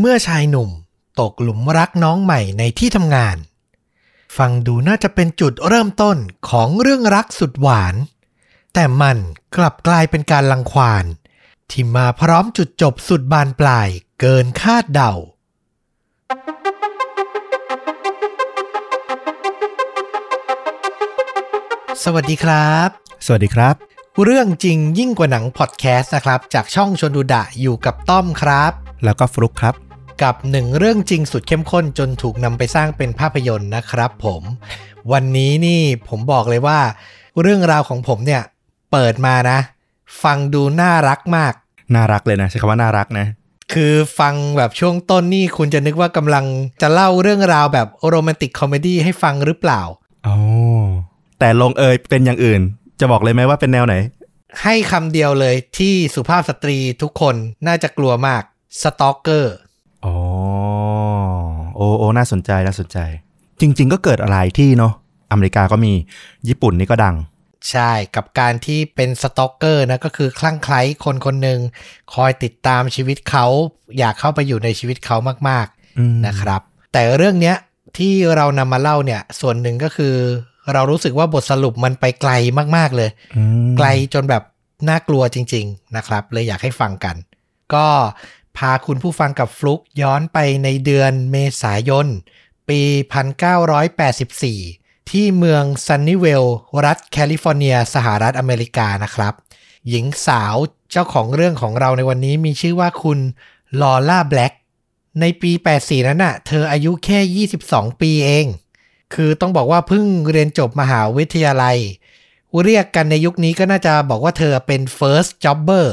เมื่อชายหนุ่มตกหลุมรักน้องใหม่ในที่ทำงาน ฟังดูน่าจะเป็นจุดเริ่มต้นของเรื่องรักสุดหวาน แต่มันกลับกลายเป็นการลังควาน ที่มาพร้อมจุดจบสุดบานปลายเกินคาดเดาสวัสดีครับ สวัสดีครับ เรื่องจริงยิ่งกว่าหนังพอดแคสต์นะครับ จากช่องชนดูดะอยู่กับต้อมครับ แล้วก็ฟลุกครับ กับหนึ่งเรื่องจริงสุดเข้มข้นจนถูกนำไปสร้างเป็นภาพยนตร์นะครับผม วันนี้นี่ผมบอกเลยว่า เรื่องราวของผมเนี่ยเปิดมานะ ฟังดูน่ารักมาก น่ารักเลยนะใช้คำว่าน่ารักนะคือฟังแบบช่วงต้นนี่คุณจะนึกว่ากำลังจะเล่าเรื่องราวแบบโรแมนติกคอมเมดี้ให้ฟังหรือเปล่าอ๋อแต่ลงเอยเป็นอย่างอื่น จะบอกเลยไหมว่าเป็นแนวไหน ให้คำเดียวเลยที่สุภาพสตรีทุกคนน่าจะกลัวมาก stalker อ๋อโอ้โอ้น่าสนใจน่าสนใจ จริง ๆ ก็เกิดอะไรที่เนาะอเมริกาก็มีญี่ปุ่นนี่ก็ดัง ใช่กับการที่เป็น stalker นะก็คือคลั่งไคล้คนคนหนึ่งคอยติดตามชีวิตเขาอยากเข้าไปอยู่ในชีวิตเขามากอืมๆนะครับ แต่เรื่องเนี้ยที่เรานำมาเล่าเนี่ยส่วนหนึ่งก็คือ เรารู้สึกว่าบทสรุปมันไปไกลมากๆเลยอืมไกลจนแบบน่ากลัวจริง ๆ นะครับ เลยอยากให้ฟังกัน ก็ พาคุณผู้ฟังกับฟลุกย้อนไปในเดือนเมษายน ปี 1984 ที่เมืองซันนิเวล รัฐแคลิฟอร์เนีย สหรัฐอเมริกานะครับ หญิงสาวเจ้าของเรื่องของเราในวันนี้มีชื่อว่าคุณลอร่าแบล็กในปี 84 นั้นน่ะ เธออายุแค่ 22 ปีเอง คือต้องบอกว่าเพิ่งเรียนจบมหาวิทยาลัย เรียกกันในยุคนี้ก็น่าจะบอกว่าเธอเป็น first jobber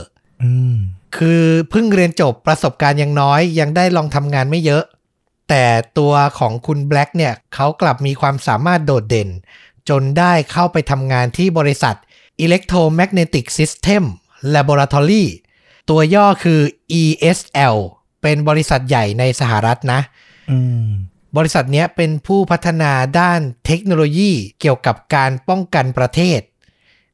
อืม คือเพิ่งเรียนจบประสบการณ์ยังน้อย ยังได้ลองทำงานไม่เยอะ แต่ตัวของคุณแบล็กเนี่ยเขากลับมีความสามารถโดดเด่น จนได้เข้าไปทำงานที่บริษัท Electromagnetic System Laboratory ตัวย่อคือ ESL เป็นบริษัทใหญ่ในสหรัฐนะอืมบริษัทเนี้ยเป็นผู้พัฒนาด้านเทคโนโลยีเกี่ยวกับการป้องกันประเทศ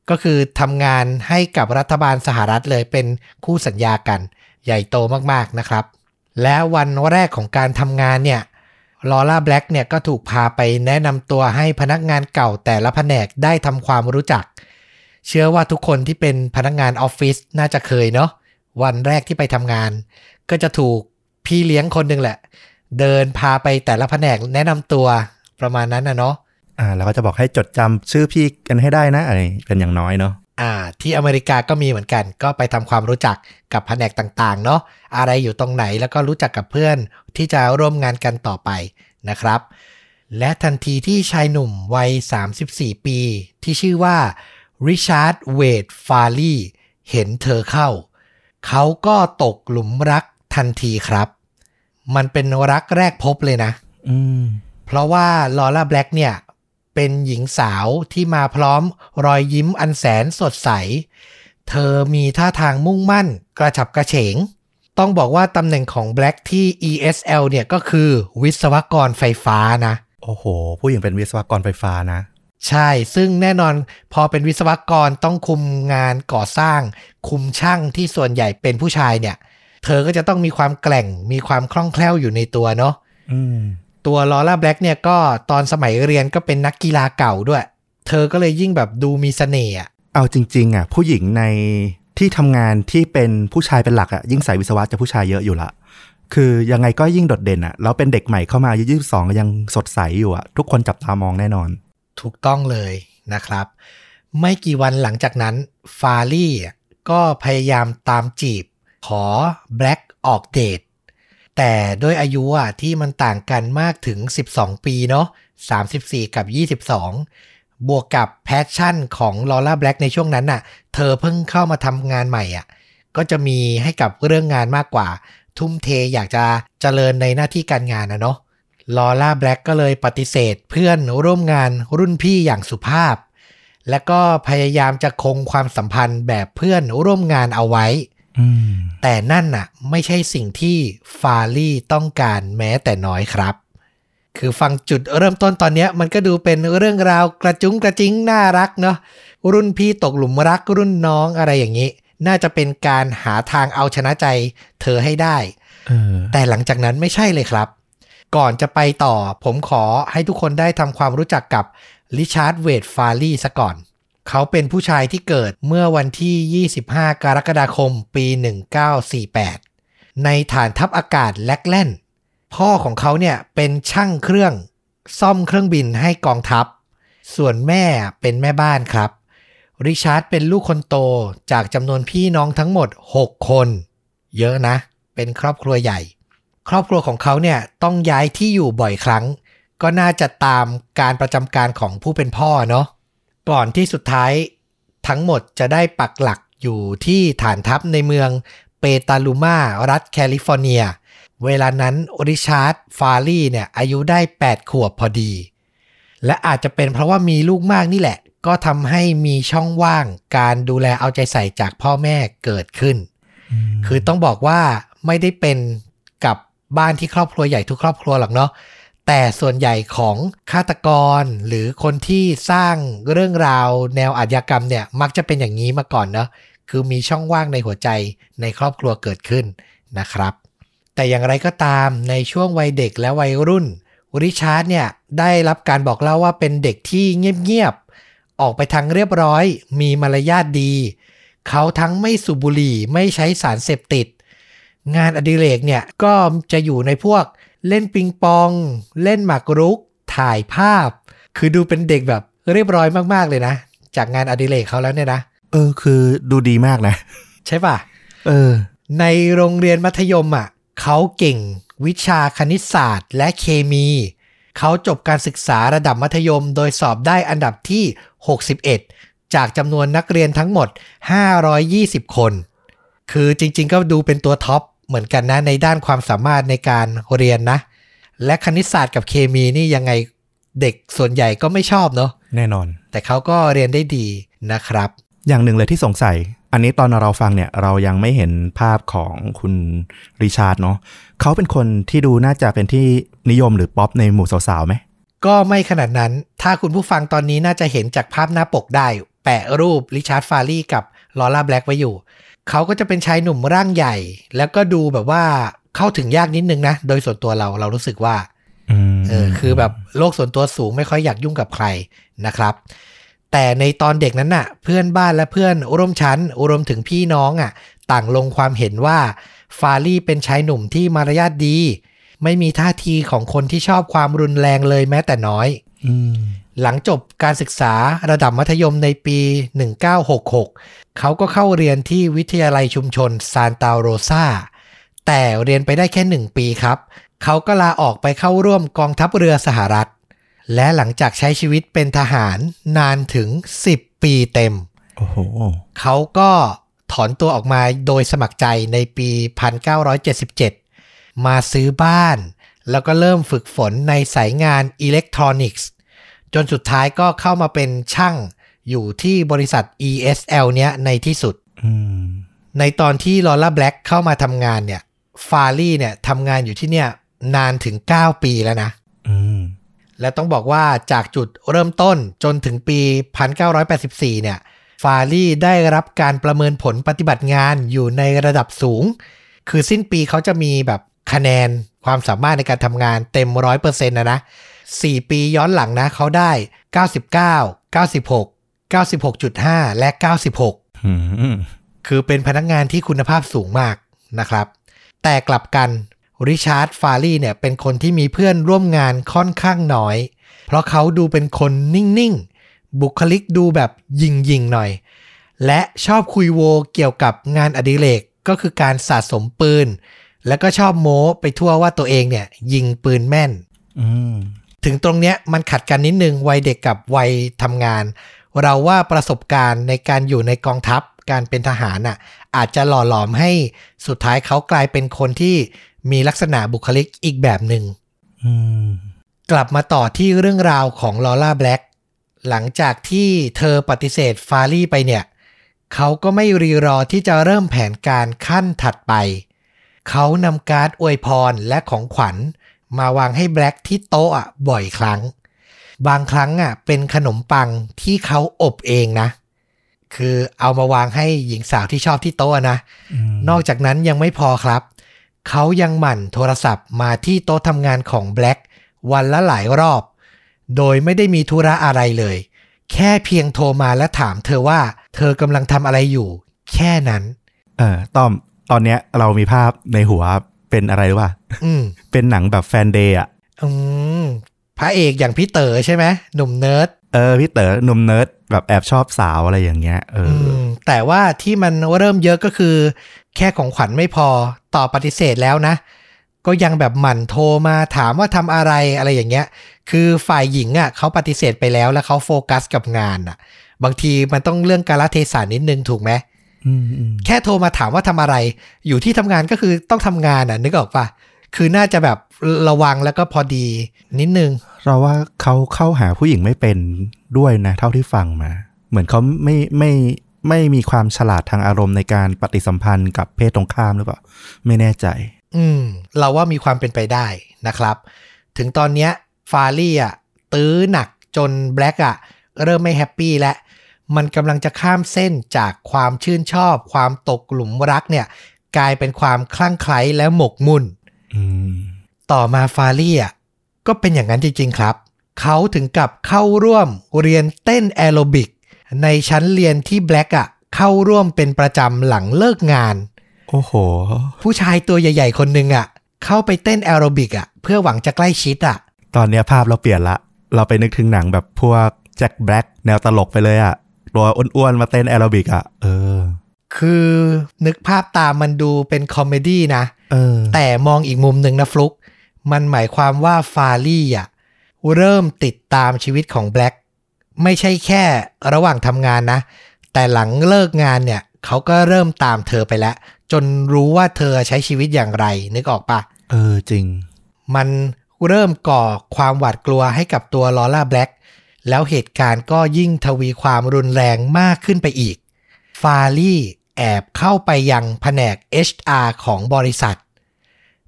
ก็คือทำงานให้กับรัฐบาลสหรัฐเลยเป็นคู่สัญญากัน ใหญ่โตมากๆนะครับ และวันแรกของการทำงานเนี่ยลอร่าแบล็กเนี่ยก็ถูกพาไปแนะนำตัวให้พนักงานเก่าแต่ละแผนกได้ทำความรู้จัก เชื่อว่าทุกคนที่เป็นพนักงานออฟฟิศน่าจะเคยเนาะวันแรกที่ไปทำงาน ก็จะถูกพี่เลี้ยงคนหนึ่งแหละ เดินพาไปแต่ละแผนกแนะนำตัวประมาณนั้นนะเนาะ อ่าแล้วก็จะบอกให้จดจำชื่อพี่กันให้ได้นะอะไรเป็นอย่างน้อยเนาะอ่า ที่อเมริกาก็มีเหมือนกัน ก็ไปทำความรู้จักกับแผนกต่างๆ เนาะอะไรอยู่ตรงไหนแล้วก็รู้จักกับเพื่อนที่จะร่วมงานกันต่อไปนะครับ และทันทีที่ชายหนุ่มวัย 34 ปี ที่ชื่อว่าริชาร์ดเวดฟารีเห็นเธอเข้า เขาก็ตกหลุมรักทันทีครับ มันเป็นรักแรกพบเลยนะอืมเพราะว่าลอร่าแบล็กเนี่ย เป็นหญิงสาวที่มาพร้อมรอยยิ้มอันแสนสดใส เธอมีท่าทางมุ่งมั่น กระฉับกระเฉง ต้องบอกว่าตำแหน่งของแบล็กที่ ESL เนี่ยก็คือวิศวกรไฟฟ้านะ โอ้โห ผู้หญิงเป็นวิศวกรไฟฟ้านะ ใช่ ซึ่งแน่นอนพอเป็นวิศวกรต้องคุมงานก่อสร้าง คุมช่างที่ส่วนใหญ่เป็นผู้ชายเนี่ย เธอก็จะต้องมีความแกร่ง มีความคล่องแคล่วอยู่ในตัวเนาะอืม ตัวลอร่าแบล็กเนี่ยก็ตอนสมัยเรียนก็เป็นนักกีฬาเก่าด้วย เธอก็เลยยิ่งแบบดูมีเสน่ห์อะเอาจริง ๆอะผู้หญิงในที่ทำงานที่เป็นผู้ชายเป็นหลักอะยิ่งสายวิศวะจะผู้ชายเยอะอยู่ละคือยังไงก็ยิ่งโดดเด่นอะแล้วเป็นเด็กใหม่เข้ามาอายุยี่สิบสองยังสดใสอยู่อะทุกคนจับตามองแน่นอน ถูกต้องเลยนะครับ ไม่กี่วันหลังจากนั้นฟารี่ก็พยายามตามจีบ ขอแบล็กออกเดท แต่ด้วยอายุอะที่มันต่างกันมากถึง 12 ปีเนาะ34 กับ 22 บวกกับแพชชั่นของลอร่าแบล็กในช่วงนั้นน่ะ เธอเพิ่งเข้ามาทำงานใหม่อะ ก็จะมีให้กับเรื่องงานมากกว่า ทุ่มเทอยากจะเจริญในหน้าที่การงานนะเนาะลอร่าแบล็กก็เลยปฏิเสธเพื่อนร่วมงานรุ่นพี่อย่างสุภาพ และก็พยายามจะคงความสัมพันธ์แบบเพื่อนร่วมงานเอาไว้ แต่นั่นน่ะ ไม่ใช่สิ่งที่ฟารี่ต้องการแม้แต่น้อยครับ คือฟังจุดเริ่มต้นตอนเนี้ยมันก็ดูเป็นเรื่องราวกระจุ้งกระจิ้งน่ารักเนาะรุ่นพี่ตกหลุมรักรุ่นน้องอะไรอย่างนี้ น่าจะเป็นการหาทางเอาชนะใจเธอให้ได้เออแต่หลังจากนั้นไม่ใช่เลยครับ ก่อนจะไปต่อผมขอให้ทุกคนได้ทำความรู้จักกับริชาร์ดเวดฟาร์ลีซะก่อน เขาเป็นผู้ชายที่เกิดเมื่อวันที่ 25 กรกฎาคม ปี 1948 ในฐานทัพอากาศแลกแลนด์พ่อของเขาเนี่ยเป็นช่างเครื่องซ่อมเครื่องบินให้กองทัพ ส่วนแม่เป็นแม่บ้านครับ ริชาร์ดเป็นลูกคนโตจากจำนวนพี่น้องทั้งหมด 6 คน เยอะนะ เป็นครอบครัวใหญ่ ครอบครัวของเขาเนี่ยต้องย้ายที่อยู่บ่อยครั้ง ก็น่าจะตามการประจำการของผู้เป็นพ่อเนาะ ก่อนที่สุดท้ายทั้งหมดจะได้ปักหลักอยู่ที่ฐานทัพในเมืองเปตาลูมารัฐแคลิฟอร์เนีย เวลานั้นริชาร์ดฟารีเนี่ยอายุได้ 8 ขวบพอดี และอาจจะเป็นเพราะว่ามีลูกมากนี่แหละ ก็ทำให้มีช่องว่างการดูแลเอาใจใส่จากพ่อแม่เกิดขึ้น คือต้องบอกว่าไม่ได้เป็นกับบ้านที่ครอบครัวใหญ่ทุกครอบครัวหรอกเนาะ แต่ส่วนใหญ่ของฆาตกร หรือคนที่สร้างเรื่องราวแนวอาชญากรรมเนี่ยมักจะเป็นอย่างนี้มาก่อนเนาะคือมีช่องว่างในหัวใจในครอบครัวเกิดขึ้นนะครับ แต่อย่างไรก็ตามในช่วงวัยเด็กและวัยรุ่นริชาร์ดเนี่ยได้รับการบอกเล่าว่าเป็นเด็กที่เงียบๆออกไปทางเรียบร้อย มีมารยาทดี เขาทั้งไม่สูบบุหรี่ไม่ใช้สารเสพติด งานอดิเรกเนี่ยก็จะอยู่ในพวก เล่นปิงปอง เล่นหมากรุก ถ่ายภาพ คือดูเป็นเด็กแบบเรียบร้อยมากๆเลยนะ จากงานอดิเรกเขาแล้วเนี่ยนะ เออ คือดูดีมากนะ ใช่ป่ะ เออ ในโรงเรียนมัธยมอะเขาเก่งวิชาคณิตศาสตร์ และเคมี เขาจบการศึกษาระดับมัธยม โดยสอบได้อันดับที่ 61 จากจำนวนนักเรียนทั้งหมด 520 คน คือจริงๆ ก็ดูเป็นตัวท็อป เหมือนกันนะในด้านความสามารถในการเรียนนะ และคณิตศาสตร์กับเคมีนี่ยังไงเด็กส่วนใหญ่ก็ไม่ชอบเนาะแน่นอน แต่เขาก็เรียนได้ดีนะครับ อย่างหนึ่งเลยที่สงสัย อันนี้ตอนเราฟังเนี่ยเรายังไม่เห็นภาพของคุณริชาร์ดเนาะเขาเป็นคนที่ดูน่าจะเป็นที่นิยมหรือป๊อปในหมู่สาวๆไหมก็ไม่ขนาดนั้น ถ้าคุณผู้ฟังตอนนี้น่าจะเห็นจากภาพหน้าปกได้ แปะรูปริชาร์ดฟารีกับลอร่าแบล็กไว้อยู่ เขาก็จะเป็นชายหนุ่มร่างใหญ่ แล้วก็ดูแบบว่าเข้าถึงยากนิดนึงนะ โดยส่วนตัวเราเรารู้สึกว่าอืมเออคือแบบโลกส่วนตัวสูงไม่ค่อยอยากยุ่งกับใครนะครับ แต่ในตอนเด็กนั้นน่ะ เพื่อนบ้านและเพื่อนร่วมชั้นรวมถึงพี่น้องอะ ต่างลงความเห็นว่าฟารี่เป็นชายหนุ่มที่มารยาทดี ไม่มีท่าทีของคนที่ชอบความรุนแรงเลยแม้แต่น้อยอืมหลังจบการศึกษาระดับมัธยมในปี 1966 เขาก็เข้าเรียนที่วิทยาลัยชุมชนซานตาโรซาแต่เรียนไปได้แค่หนึ่งปีครับ เขาก็ลาออกไปเข้าร่วมกองทัพเรือสหรัฐ และหลังจากใช้ชีวิตเป็นทหารนานถึง 10 ปีเต็ม โอ้โห เขาก็ถอนตัวออกมาโดยสมัครใจในปี 1977 มาซื้อบ้าน แล้วก็เริ่มฝึกฝนในสายงานอิเล็กทรอนิกส์ จนสุดท้ายก็เข้ามาเป็นช่าง อยู่ที่บริษัท ESL เนี้ยในที่สุดอืมในตอนที่ลอร่าแบล็กเข้ามาทำงานเนี่ย ฟารี่เนี่ยทำงานอยู่ที่เนี่ยนานถึง 9 ปีแล้วนะอืมและต้องบอกว่าจากจุดเริ่มต้นจนถึงปี 1984 เนี่ย ฟารี่ได้รับการประเมินผลปฏิบัติงานอยู่ในระดับสูง คือสิ้นปีเขาจะมีแบบคะแนนความสามารถในการทำงานเต็ม 100%นะนะ 4 ปีย้อนหลังนะเขาได้ 99 96 96.5 และ 96อืมคือเป็นพนักงานที่คุณภาพสูงมากนะครับ แต่กลับกันริชาร์ดฟารีเนี่ยเป็นคนที่มีเพื่อนร่วมงานค่อนข้างน้อย เพราะเขาดูเป็นคนนิ่ง ๆ บุคลิกดูแบบยิงๆหน่อย และชอบคุยโวเกี่ยวกับงานอดิเรกก็คือการสะสมปืน แล้วก็ชอบโม้ไปทั่วว่าตัวเองเนี่ย ยิงปืนแม่นอืมถึงตรงเนี้ยมันขัดกันนิดนึงวัยเด็กกับวัยทำงาน เราว่าประสบการณ์ในการอยู่ในกองทัพการเป็นทหารน่ะอาจจะหล่อหลอมให้สุดท้ายเขากลายเป็นคนที่มีลักษณะบุคลิกอีกแบบหนึ่งอืมกลับมาต่อที่เรื่องราวของลอร่าแบล็กหลังจากที่เธอปฏิเสธฟารี่ไปเนี่ย เขาก็ไม่รีรอที่จะเริ่มแผนการขั้นถัดไป เขานำการ์ดอวยพรและของขวัญมาวางให้แบล็กที่โต๊ะอะบ่อยครั้ง บางครั้งอะเป็นขนมปังที่เขาอบเองนะ คือเอามาวางให้หญิงสาวที่ชอบที่โต๊ะนะอืมนอกจากนั้นยังไม่พอครับ เขายังหมั่นโทรศัพท์มาที่โต๊ะทำงานของแบล็กวันละหลายรอบ โดยไม่ได้มีธุระอะไรเลย แค่เพียงโทรมาและถามเธอว่าเธอกำลังทำอะไรอยู่ แค่นั้น เออต้อมตอนเนี้ยเรามีภาพในหัวเป็นอะไรรู้ป่ะอืมเป็นหนังแบบแฟนเดย์อะอืม พระเอกอย่างพี่เต๋อใช่ไหมหนุ่มเนิร์ดเออพี่เต๋อหนุ่มเนิร์ดแบบแอบชอบสาวอะไรอย่างเงี้ยเอออือมแต่ว่าที่มันเริ่มเยอะก็คือ แค่ของขวัญไม่พอตอบปฏิเสธแล้วนะ ก็ยังแบบหมั่นโทรมาถามว่าทำอะไรอะไรอย่างเงี้ย คือฝ่ายหญิงอะเขาปฏิเสธไปแล้วแล้วเขาโฟกัสกับงานอะ บางทีมันต้องเรื่องการละเทศะนิดนึงถูกไหมอืมอืมแค่โทรมาถามว่าทำอะไร อยู่ที่ทำงานก็คือต้องทำงานอะนึกออกปะ คือน่าจะแบบระวังแล้วก็พอดี นิดนึง เราว่าเขาเข้าหาผู้หญิงไม่เป็นด้วยนะ เท่าที่ฟังมา เหมือนเขาไม่ไม่ไม่มีความฉลาดทางอารมณ์ในการปฏิสัมพันธ์กับเพศตรงข้ามหรือเปล่า ไม่แน่ใจ อืม เราว่ามีความเป็นไปได้นะครับ ถึงตอนเนี้ยฟารี่อะตื้อหนักจนแบล็กอะเริ่มไม่ happy แล้วมันกำลังจะข้ามเส้นจากความชื่นชอบ ความตกหลุมรักเนี่ย กลายเป็นความคลั่งไคล้และหมกมุ่นอืม ต่อมาฟารี่อะก็เป็นอย่างนั้นจริง ๆ ครับ เขาถึงกับเข้าร่วมเรียนเต้นแอโรบิก ในชั้นเรียนที่แบล็กอะเข้าร่วมเป็นประจำหลังเลิกงาน โอ้โห ผู้ชายตัวใหญ่ ๆ คนหนึ่งอะ เข้าไปเต้นแอโรบิกอะเพื่อหวังจะใกล้ชิดอะ ตอนเนี้ยภาพเราเปลี่ยนละ เราไปนึกถึงหนังแบบพวกแจ็คแบล็กแนวตลกไปเลยอะตัวอ้วนๆมาเต้นแอโรบิกอะเออ คือนึกภาพตามมันดูเป็น comedy นะเออแต่มองอีกมุมหนึ่งนะฟลุก มันหมายความว่าฟารี่อะเริ่มติดตามชีวิตของแบล็กไม่ใช่แค่ระหว่างทำงานนะ แต่หลังเลิกงานเนี่ย เขาก็เริ่มตามเธอไปแล้ว จนรู้ว่าเธอใช้ชีวิตอย่างไร นึกออกปะเออจริง มันเริ่มก่อความหวาดกลัวให้กับตัวลอร่าแบล็กแล้วเหตุการณ์ก็ยิ่งทวีความรุนแรงมากขึ้นไปอีก ฟารี่แอบเข้าไปยังแผนก HR ของบริษัท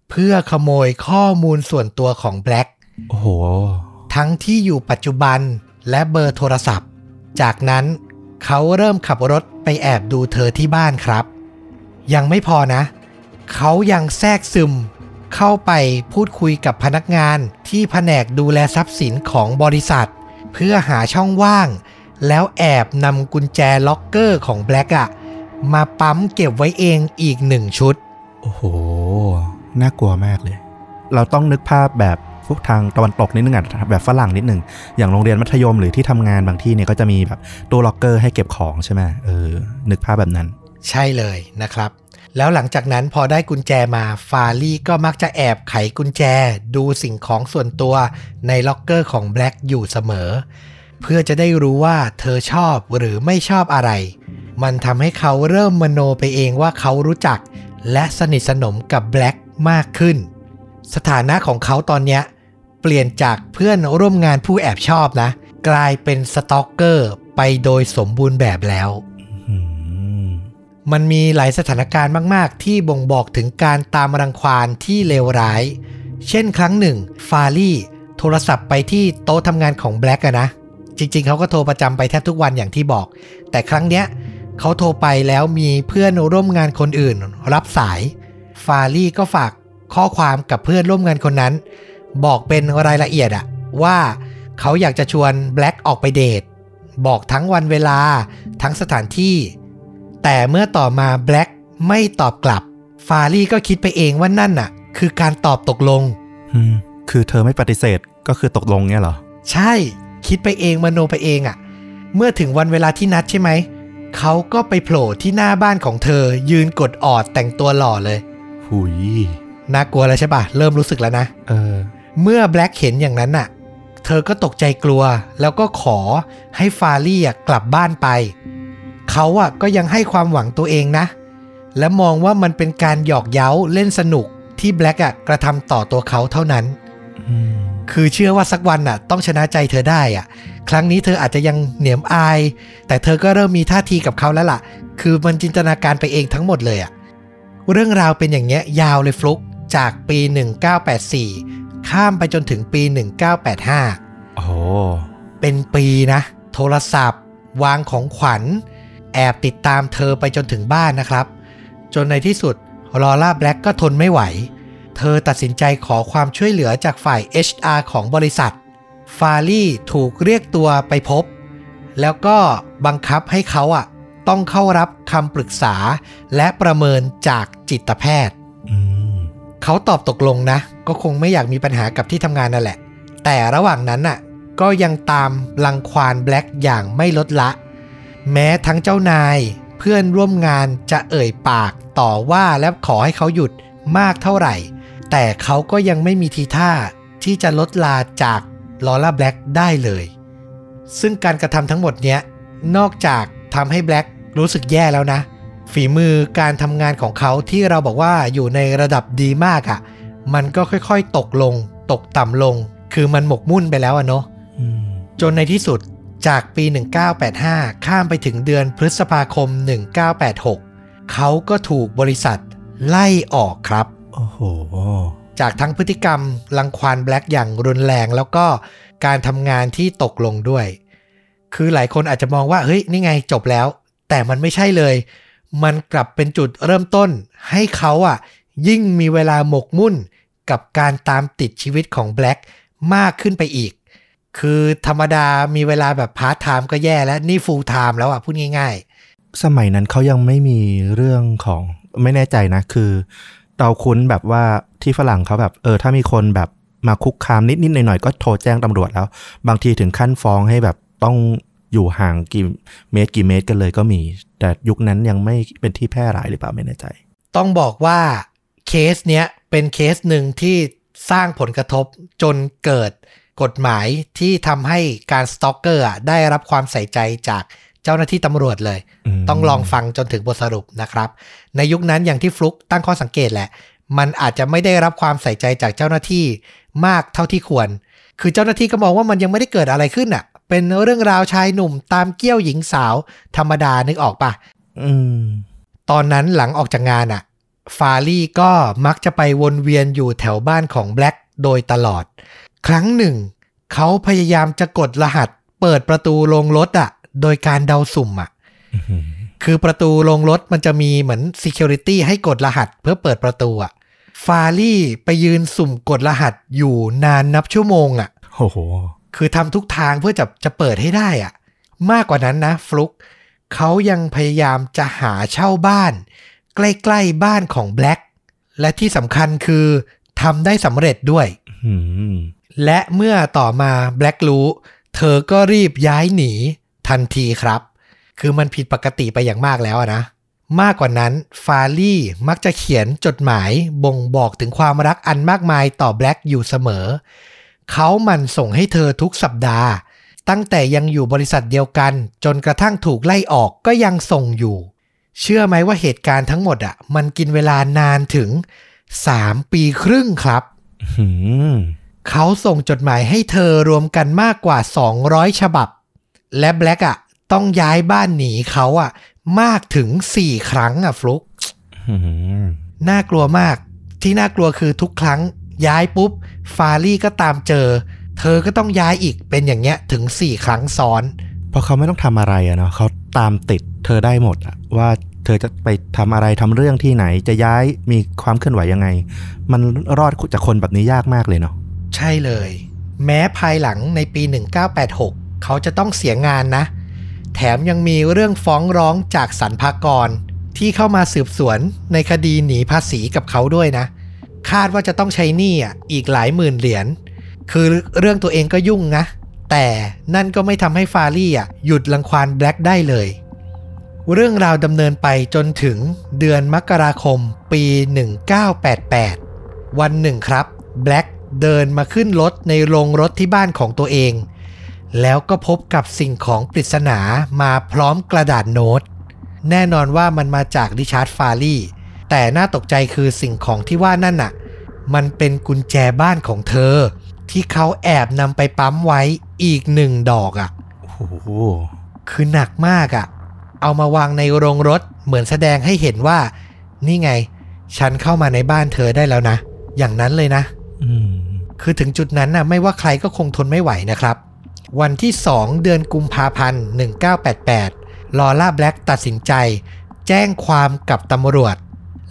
เพื่อขโมยข้อมูลส่วนตัวของแบล็กโอ้โห ทั้งที่อยู่ปัจจุบันและเบอร์โทรศัพท์ จากนั้นเขาเริ่มขับรถไปแอบดูเธอที่บ้านครับ ยังไม่พอนะ เขายังแทรกซึม เข้าไปพูดคุยกับพนักงานที่แผนกดูแลทรัพย์สินของบริษัท เพื่อหาช่องว่าง แล้วแอบนำกุญแจล็อกเกอร์ของแบล็กอะมาปั๊มเก็บไว้เองอีกหนึ่งชุด โอ้โห น่ากลัวมากเลย เราต้องนึกภาพแบบพวกทางตะวันตกนิดนึงอะแบบฝรั่งนิดนึง อย่างโรงเรียนมัธยมหรือที่ทำงานบางที่เนี่ยก็จะมีแบบตู้ล็อกเกอร์ให้เก็บของใช่ไหมเออ นึกภาพแบบนั้น ใช่เลยนะครับ แล้วหลังจากนั้นพอได้กุญแจมาฟารี่ก็มักจะแอบไขกุญแจ ดูสิ่งของส่วนตัวในล็อกเกอร์ของแบล็กอยู่เสมอ เพื่อจะได้รู้ว่าเธอชอบหรือไม่ชอบอะไร มันทำให้เขาเริ่มมโนไปเองว่าเขารู้จัก และสนิทสนมกับแบล็กมากขึ้น สถานะของเขาตอนเนี้ยเปลี่ยนจากเพื่อนร่วมงานผู้แอบชอบนะ กลายเป็นสตอกเกอร์ไปโดยสมบูรณ์แบบแล้วมันมีหลายสถานการณ์มาก ๆ ที่บ่งบอกถึงการตามรังควานที่เลวร้าย เช่นครั้งหนึ่ง ฟารี่ โทรศัพท์ไปที่โต๊ะทำงานของแบล็กนะ จริง ๆเขาก็โทรประจำไปแทบทุกวันอย่างที่บอก แต่ครั้งเนี้ยเขาโทรไปแล้วมีเพื่อนร่วมงานคนอื่น รับสาย ฟารี่ก็ฝากข้อความกับเพื่อนร่วมงานคนนั้น บอกเป็นรายละเอียดอะว่าเขาอยากจะชวนแบล็กออกไปเดทบอกทั้งวันเวลาทั้งสถานที่ แต่เมื่อต่อมาแบล็กไม่ตอบกลับ ฟารี่ก็คิดไปเองว่านั่นน่ะ คือการตอบตกลงอืมคือเธอไม่ปฏิเสธก็คือตกลงเนี่ยเหรอ ใช่ คิดไปเองมโนไปเองอะ่ะ เมื่อถึงวันเวลาที่นัดใช่ไหม เขาก็ไปโผล่ที่หน้าบ้านของเธอ ยืนกดออดแต่งตัวหล่อเลย หุย น่ากลัวแล้วใช่ปะเริ่มรู้สึกแล้วนะ เออ เมื่อแบล็กเห็นอย่างนั้นน่ะ เธอก็ตกใจกลัว แล้วก็ขอให้ฟารี่อะกลับบ้านไป เขาอะก็ยังให้ความหวังตัวเองนะ และมองว่ามันเป็นการหยอกเย้าเล่นสนุกที่แบล็กอะกระทำต่อตัวเขาเท่านั้น อืม คือเชื่อว่าสักวันน่ะ ต้องชนะใจเธอได้อะ ครั้งนี้เธออาจจะยังเหนียมอาย แต่เธอก็เริ่มมีท่าทีกับเขาแล้วล่ะ คือมันจินตนาการไปเองทั้งหมดเลยอะ เรื่องราวเป็นอย่างเงี้ยยาวเลยฟลุกจากปี 1984 ข้ามไปจนถึงปี 1985 โอ้โหเป็นปีนะ โทรศัพท์ วางของขวัญ แอบติดตามเธอไปจนถึงบ้านนะครับ จนในที่สุดลอร่าแบล็กก็ทนไม่ไหว เธอตัดสินใจขอความช่วยเหลือจากฝ่าย HR ของบริษัท ฟารี่ถูกเรียกตัวไปพบ แล้วก็บังคับให้เขาอะต้องเข้ารับคำปรึกษาและประเมินจากจิตแพทย์อืมเขาตอบตกลงนะ ก็คงไม่อยากมีปัญหากับที่ทำงานนั่นแหละ แต่ระหว่างนั้นน่ะก็ยังตามลังควานแบล็กอย่างไม่ลดละ แม้ทั้งเจ้านายเพื่อนร่วมงานจะเอ่ยปากต่อว่าและขอให้เขาหยุดมากเท่าไหร่ แต่เขาก็ยังไม่มีทีท่าที่จะลดลาจากลอร่าแบล็กได้เลย ซึ่งการกระทำทั้งหมดเนี้ย นอกจากทำให้แบล็กรู้สึกแย่แล้วนะ ฝีมือการทำงานของเขาที่เราบอกว่าอยู่ในระดับดีมากอะ่ะ มันก็ค่อยๆตกลง ตกต่ำลง คือมันหมกมุ่นไปแล้วอะเนาะจนในที่สุดจากปี 1985 ข้ามไปถึงเดือนพฤษภาคม 1986 เขาก็ถูกบริษัทไล่ออกครับ โอ้โห จากทั้งพฤติกรรมลังควานแบล็กอย่างรุนแรงแล้วก็การทำงานที่ตกลงด้วย คือหลายคนอาจจะมองว่าเฮ้ยนี่ไงจบแล้ว แต่มันไม่ใช่เลย มันกลับเป็นจุดเริ่มต้น ให้เขาอะ ยิ่งมีเวลาหมกมุ่นกับการตามติดชีวิตของแบล็กมากขึ้นไปอีก คือธรรมดามีเวลาแบบพาร์ทไทม์ก็แย่แล้วนี่ full-time แล้วอะพูดง่าย ๆ สมัยนั้นเขายังไม่มีเรื่องของไม่แน่ใจนะคือ เราคุ้นแบบว่าที่ฝรั่งเขาแบบ เออ ถ้ามีคนแบบมาคุกคามนิดๆหน่อยๆก็โทรแจ้งตำรวจแล้ว บางทีถึงขั้นฟ้องให้แบบต้องอยู่ห่างกี่เมตรกี่เมตรกันเลยก็มี แต่ยุคนั้นยังไม่เป็นที่แพร่หลายหรือเปล่าไม่แน่ใจ ต้องบอกว่าเคสเนี้ยเป็นเคสหนึ่งที่สร้างผลกระทบจนเกิดกฎหมายที่ทำให้การ stalker อะได้รับความใส่ใจจาก เจ้าหน้าที่ตำรวจเลยอืมต้องลองฟังจนถึงบทสรุปนะครับ ในยุคนั้นอย่างที่ฟลุกตั้งข้อสังเกตแหละ มันอาจจะไม่ได้รับความใส่ใจจากเจ้าหน้าที่มากเท่าที่ควร คือเจ้าหน้าที่ก็มองว่ามันยังไม่ได้เกิดอะไรขึ้นอะ เป็นเรื่องราวชายหนุ่มตามเกี้ยวหญิงสาว ธรรมดานึกออกปะอืมตอนนั้นหลังออกจากงานอะฟารี่ก็มักจะไปวนเวียนอยู่แถวบ้านของแบล็กโดยตลอด ครั้งหนึ่ง เขาพยายามจะกดรหัสเปิดประตูโรงรถอะ โดยการเดาสุ่มอะคือประตูโรงรถมันจะมีเหมือน Security ให้กดรหัสเพื่อเปิดประตูอะฟารี่ไปยืนสุ่มกดรหัสอยู่นานนับชั่วโมงอะโอ้โหคือทำทุกทางเพื่อจะจะเปิดให้ได้อะมากกว่านั้นนะ ฟลุกเขายังพยายามจะหาเช่าบ้าน ใกล้ๆบ้านของแบล็กและที่สำคัญคือทำได้สำเร็จด้วยอืมและเมื่อต่อมาแบล็กรู้ เธอก็รีบย้ายหนี ทันทีครับ คือมันผิดปกติไปอย่างมากแล้วอะนะ มากกว่านั้นฟารี่มักจะเขียนจดหมายบ่งบอกถึงความรักอันมากมายต่อแบล็กอยู่เสมอ เขาหมันส่งให้เธอทุกสัปดาห์ ตั้งแต่ยังอยู่บริษัทเดียวกัน จนกระทั่งถูกไล่ออกก็ยังส่งอยู่ เชื่อไหมว่าเหตุการณ์ทั้งหมดอะ มันกินเวลานานถึง3ปีครึ่งครับอืมเขาส่งจดหมายให้เธอรวมกันมากกว่า 200 ฉบับ และแบล็กอะต้องย้ายบ้านหนีเขาอะ มากถึง4ครั้งอะฟลุกอืมน่ากลัวมาก ที่น่ากลัวคือทุกครั้ง ย้ายปุ๊บ ฟารี่ก็ตามเจอ เธอก็ต้องย้ายอีกเป็นอย่างเงี้ยถึง4ครั้งซ้อน เพราะเขาไม่ต้องทำอะไรอะเนาะเขาตามติดเธอได้หมดอะว่าเธอจะไปทำอะไรทำเรื่องที่ไหนจะย้ายมีความเคลื่อนไหวยังไง มันรอดจากคนแบบนี้ยากมากเลยเนาะใช่เลย แม้ภายหลังในปี 1986 เขาจะต้องเสียงานนะ แถมยังมีเรื่องฟ้องร้องจากสรรพากร ที่เข้ามาสืบสวนในคดีหนีภาษีกับเขาด้วยนะ คาดว่าจะต้องใช้หนี้อะอีกหลายหมื่นเหรียญคือเรื่องตัวเองก็ยุ่งนะ แต่นั่นก็ไม่ทำให้ฟารี่อะหยุดลังควานแบล็กได้เลย เรื่องราวดำเนินไปจนถึงเดือนมกราคมปี 1988 วันหนึ่งครับแบล็กเดินมาขึ้นรถในโรงรถที่บ้านของตัวเอง แล้วก็พบกับสิ่งของปริศนามาพร้อมกระดาษโน้ต แน่นอนว่ามันมาจากริชาร์ดฟารี่ แต่น่าตกใจคือสิ่งของที่ว่านั่นน่ะ มันเป็นกุญแจบ้านของเธอ ที่เขาแอบนำไปปั๊มไว้อีกหนึ่งดอกอะโอ้โหคือหนักมากอะ่ะ เอามาวางในโรงรถเหมือนแสดงให้เห็นว่า นี่ไง ฉันเข้ามาในบ้านเธอได้แล้วนะ อย่างนั้นเลยนะอืมคือถึงจุดนั้นน่ะ ไม่ว่าใครก็คงทนไม่ไหวนะครับ วันที่ 2 เดือนกุมภาพันธ์ 1988 ลอร่าแบล็กตัดสินใจ แจ้งความกับตำรวจ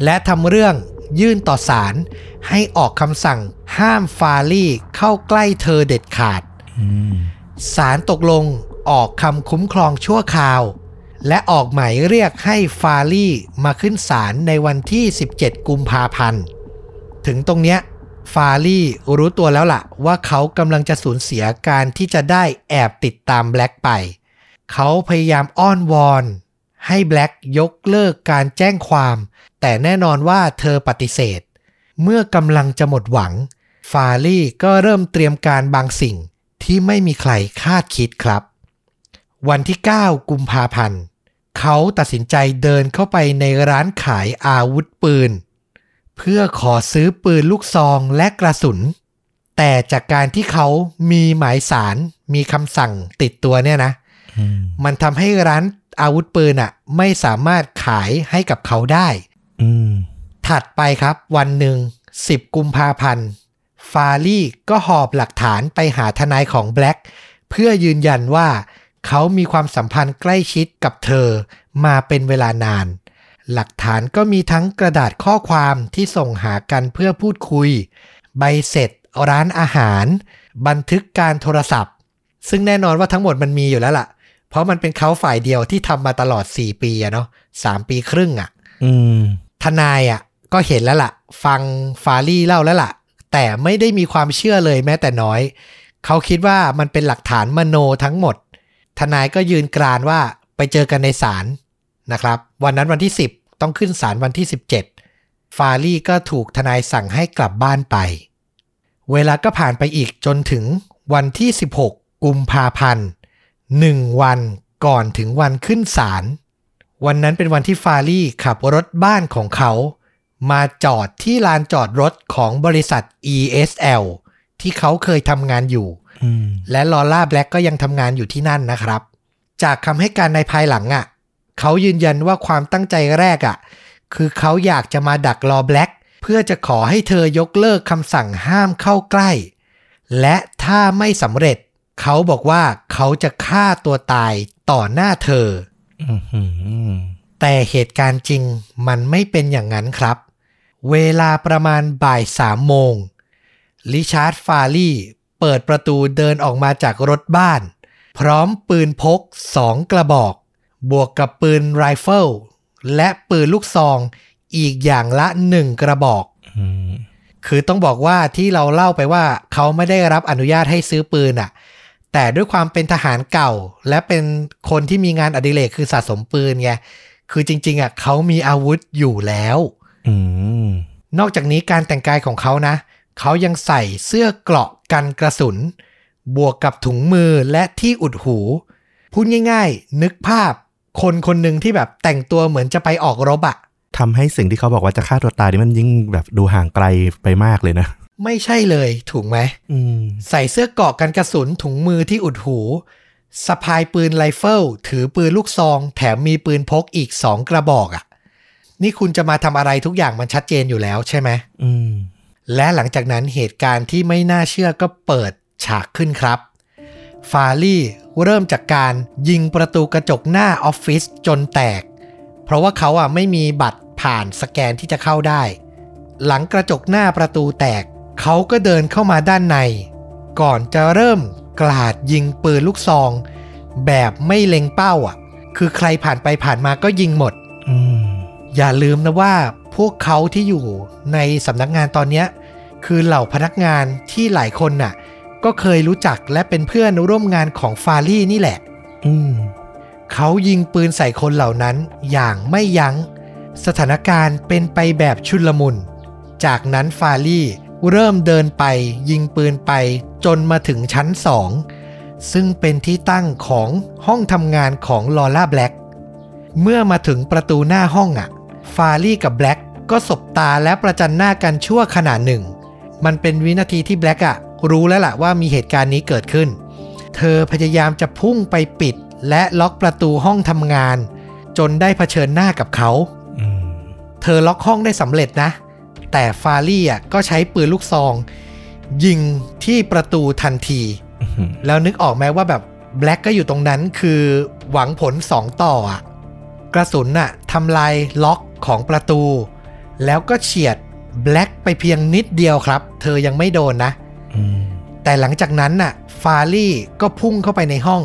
และทำเรื่องยื่นต่อศาลให้ออกคำสั่งห้ามฟาลี่เข้าใกล้เธอเด็ดขาดศาลตกลงออกคำคุ้มครองชั่วคราว และออกหมายเรียกให้ฟาลี่มาขึ้นศาลในวันที่ 17 กุมภาพันธ์ ถึงตรงเนี้ย ฟาลี่รู้ตัวแล้วล่ะ ว่าเขากำลังจะสูญเสียการที่จะได้แอบติดตามแบล็กไป เขาพยายามอ้อนวอน ให้แบล็กยกเลิกการแจ้งความ แต่แน่นอนว่าเธอปฏิเสธ เมื่อกำลังจะหมดหวัง ฟาลี่ก็เริ่มเตรียมการบางสิ่งที่ไม่มีใครคาดคิดครับ วันที่ 9 กุมภาพันธ์ เขาตัดสินใจเดินเข้าไปในร้านขายอาวุธปืน เพื่อขอซื้อปืนลูกซองและกระสุน แต่จากการที่เขามีหมายสารมีคำสั่งติดตัวเนี่ยนะอืมมันทำให้ร้านอาวุธปืนอะ ไม่สามารถขายให้กับเขาได้อืมถัดไปครับ วันหนึ่ง 10 กุมภาพันธ์ ฟาลี่ก็หอบหลักฐานไปหาทนายของแบล็กเพื่อยืนยันว่าเขามีความสัมพันธ์ใกล้ชิดกับเธอมาเป็นเวลานาน หลักฐานก็มีทั้งกระดาษข้อความที่ส่งหากันเพื่อพูดคุย ใบเสร็จ ร้านอาหาร บันทึกการโทรศัพท์ ซึ่งแน่นอนว่าทั้งหมดมันมีอยู่แล้วล่ะ เพราะมันเป็นเขาฝ่ายเดียวที่ทำมาตลอด 4 ปีอะเนาะ3ปีครึ่งอะอืมทนายอะก็เห็นแล้วล่ะ ฟังฟารี่เล่าแล้วล่ะ แต่ไม่ได้มีความเชื่อเลยแม้แต่น้อย เขาคิดว่ามันเป็นหลักฐานมโนทั้งหมด ทนายก็ยืนกรานว่าไปเจอกันในศาลนะครับ วันนั้นวันที่ 10 ต้องขึ้นศาลวันที่ 17 ฟารี่ก็ถูกทนายสั่งให้กลับบ้านไป เวลาก็ผ่านไปอีกจนถึงวันที่ 16 กุมภาพันธ์หนึ่งวันก่อนถึงวันขึ้นศาลวันนั้นเป็นวันที่ฟารี่ขับรถบ้านของเขา มาจอดที่ลานจอดรถของบริษัท ESL ที่เขาเคยทำงานอยู่อืมและลอร่าแบล็กก็ยังทำงานอยู่ที่นั่นนะครับ จากคำให้การในภายหลังอะ่ะ เขายืนยันว่าความตั้งใจแรกอะ่ะ คือเขาอยากจะมาดักรอแบล็กเพื่อจะขอให้เธอยกเลิกคำสั่งห้ามเข้าใกล้ และถ้าไม่สำเร็จ เขาบอกว่าเขาจะฆ่าตัวตายต่อหน้าเธออืมอืมแต่เหตุการณ์จริงมันไม่เป็นอย่างนั้นครับ เวลาประมาณบ่ายสามโมงลิชาร์ดฟารี่เปิดประตูเดินออกมาจากรถบ้าน พร้อมปืนพกสองกระบอก บวกกับปืนไรเฟิลและปืนลูกซองอีกอย่างละหนึ่งกระบอกอืมคือต้องบอกว่าที่เราเล่าไปว่าเขาไม่ได้รับอนุญาตให้ซื้อปืนอะ แต่ด้วยความเป็นทหารเก่า และเป็นคนที่มีงานอดิเรกคือสะสมปืนไง คือจริง ๆอะเขามีอาวุธอยู่แล้วอืมนอกจากนี้การแต่งกายของเขานะ เขายังใส่เสื้อเกราะกันกระสุน บวกกับถุงมือและที่อุดหู พูดง่าย ๆ นึกภาพ คนคนหนึ่งที่แบบแต่งตัวเหมือนจะไปออกรบอะทำให้สิ่งที่เขาบอกว่าจะฆ่าตัวตายนี่มันยิ่งแบบดูห่างไกลไปมากเลยนะ ไม่ใช่เลยถูกไหมอืมใส่เสื้อเกราะกันกระสุนถุงมือที่อุดหูสะพายปืนไรเฟิลถือปืนลูกซอง แถมมีปืนพกอีกสองกระบอกอะ่ะ นี่คุณจะมาทำอะไรทุกอย่างมันชัดเจนอยู่แล้วใช่ไหมอืมและหลังจากนั้นเหตุการณ์ที่ไม่น่าเชื่อก็เปิดฉากขึ้นครับ ฟาลี่ เริ่มจากการยิงประตูกระจกหน้าออฟฟิศจนแตก เพราะว่าเขาอะไม่มีบัตรผ่านสแกนที่จะเข้าได้ หลังกระจกหน้าประตูแตก เขาก็เดินเข้ามาด้านใน ก่อนจะเริ่มกลาดยิงปืนลูกซอง แบบไม่เล็งเป้าอะ คือใครผ่านไปผ่านมาก็ยิงหมดออย่าลืมนะว่าพวกเขาที่อยู่ในสำนักงานตอนนี้คือเหล่าพนักงานที่หลายคนน่ะ ก็เคยรู้จักและเป็นเพื่อนร่วมงานของฟารี่นี่แหละ อืมเขายิงปืนใส่คนเหล่านั้นอย่างไม่ยัง้ง สถานการณ์เป็นไปแบบชุลมุน จากนั้นฟาลี่เริ่มเดินไปยิงปืนไปจนมาถึงชั้นสองซึ่งเป็นที่ตั้งของห้องทำงานของลอร่าแบล็กเมื่อมาถึงประตูหน้าห้องอะ ฟารี่กับแบล็กก็สบตาและประจันหน้ากันชั่วขณะหนึ่ง มันเป็นวินาทีที่แบล็กอะ รู้แล้วล่ะว่ามีเหตุการณ์นี้เกิดขึ้น เธอพยายามจะพุ่งไปปิด และล็อกประตูห้องทำงาน จนได้เผชิญหน้ากับเขาอืมเธอล็อกห้องได้สำเร็จนะ แต่ฟารี่อะก็ใช้ปืนลูกซอง ยิงที่ประตูทันทีอืมแล้วนึกออกไหมว่าแบบแบล็กก็อยู่ตรงนั้นคือหวังผลสองต่ออะกระสุนน่ะทำลายล็อกของประตู แล้วก็เฉียดแบล็กไปเพียงนิดเดียวครับ เธอยังไม่โดนนะอืม แต่หลังจากนั้นน่ะฟารี่ก็พุ่งเข้าไปในห้อง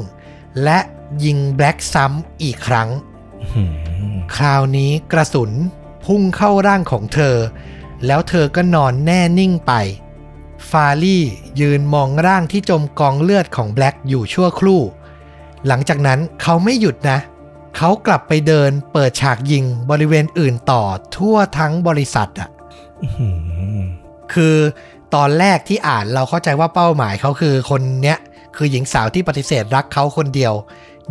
และยิงแบล็กซ้ำอีกครั้งอืมคราวนี้กระสุนพุ่งเข้าร่างของเธอ แล้วเธอก็นอนแน่นิ่งไป ฟารี่ยืนมองร่างที่จมกองเลือดของแบล็กอยู่ชั่วครู่ หลังจากนั้นเขาไม่หยุดนะ เขากลับไปเดินเปิดฉากยิงบริเวณอื่นต่อทั่วทั้งบริษัทอะอืมคือ ตอนแรกที่อ่านเราเข้าใจว่าเป้าหมายเขาคือคนเนี้ยคือหญิงสาวที่ปฏิเสธรักเขาคนเดียว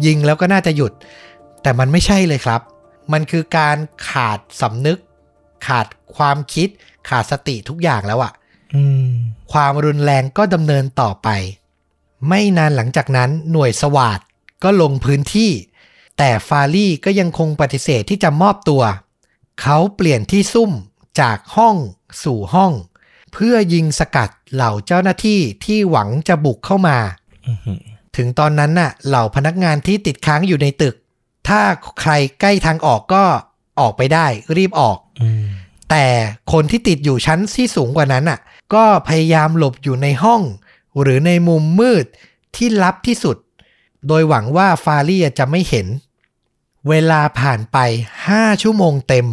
ยิงแล้วก็น่าจะหยุด แต่มันไม่ใช่เลยครับ มันคือการขาดสำนึก ขาดความคิด ขาดสติทุกอย่างแล้วอะอืมความรุนแรงก็ดำเนินต่อไป ไม่นานหลังจากนั้นหน่วยสวาดก็ลงพื้นที่ แต่ฟารี่ก็ยังคงปฏิเสธที่จะมอบตัว เขาเปลี่ยนที่ซุ่มจากห้องสู่ห้อง เพื่อยิงสกัดเหล่าเจ้าหน้าที่ที่หวังจะบุกเข้ามาอืมถึงตอนนั้นน่ะ เหล่าพนักงานที่ติดค้างอยู่ในตึก ถ้าใครใกล้ทางออกก็ออกไปได้ รีบออกอืมแต่คนที่ติดอยู่ชั้นที่สูงกว่านั้นอะ ก็พยายามหลบอยู่ในห้อง หรือในมุมมืดที่ลับที่สุด โดยหวังว่าฟารี่จะไม่เห็น เวลาผ่านไป5ชั่วโมงเต็ม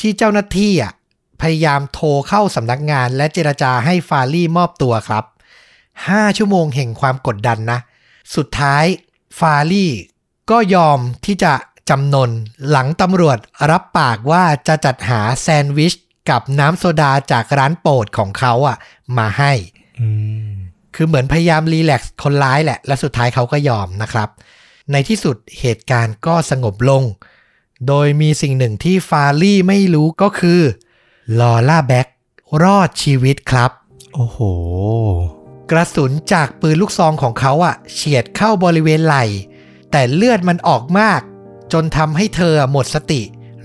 ที่เจ้าหน้าที่อะ พยายามโทรเข้าสำนักงานและเจรจาให้ฟารี่มอบตัวครับ 5 ชั่วโมงแห่งความกดดันนะ สุดท้ายฟารี่ก็ยอมที่จะจำนนหลังตำรวจรับปากว่าจะจัดหาแซนด์วิชกับน้ำโซดาจากร้านโปรดของเขาอะ มาให้อืมคือเหมือนพยายามรีแลกซ์คนร้ายแหละ และสุดท้ายเขาก็ยอมนะครับ ในที่สุดเหตุการณ์ก็สงบลง โดยมีสิ่งหนึ่งที่ฟารี่ไม่รู้ก็คือ ลอล่าแบ็กรอดชีวิตครับ โอ้โห กระสุนจากปืนลูกซองของเขาอะเฉียดเข้าบริเวณไหล่ แต่เลือดมันออกมาก จนทำให้เธอหมดสติ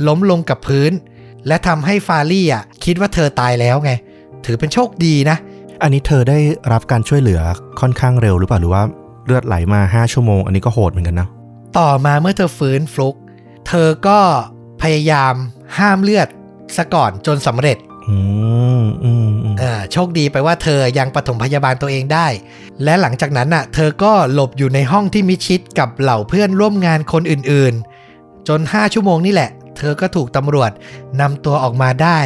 ล้มลงกับพื้น และทำให้ฟารี่อะคิดว่าเธอตายแล้วไง ถือเป็นโชคดีนะ อันนี้เธอได้รับการช่วยเหลือค่อนข้างเร็วหรือเปล่าหรือว่าเลือดไหลมาห้าชั่วโมง อันนี้ก็โหดเหมือนกันเนาะต่อมาเมื่อเธอฟื้นฟลุก เธอก็พยายามห้ามเลือด ซะก่อนจนสำเร็จอืมอืมอืมเออโชคดีไปว่าเธอยังปฐมพยาบาลตัวเองได้ และหลังจากนั้นน่ะ เธอก็หลบอยู่ในห้องที่มิดชิดกับเหล่าเพื่อนร่วมงานคนอื่นๆ จน 5 ชั่วโมงนี่แหละ เธอก็ถูกตำรวจนำตัวออกมาได้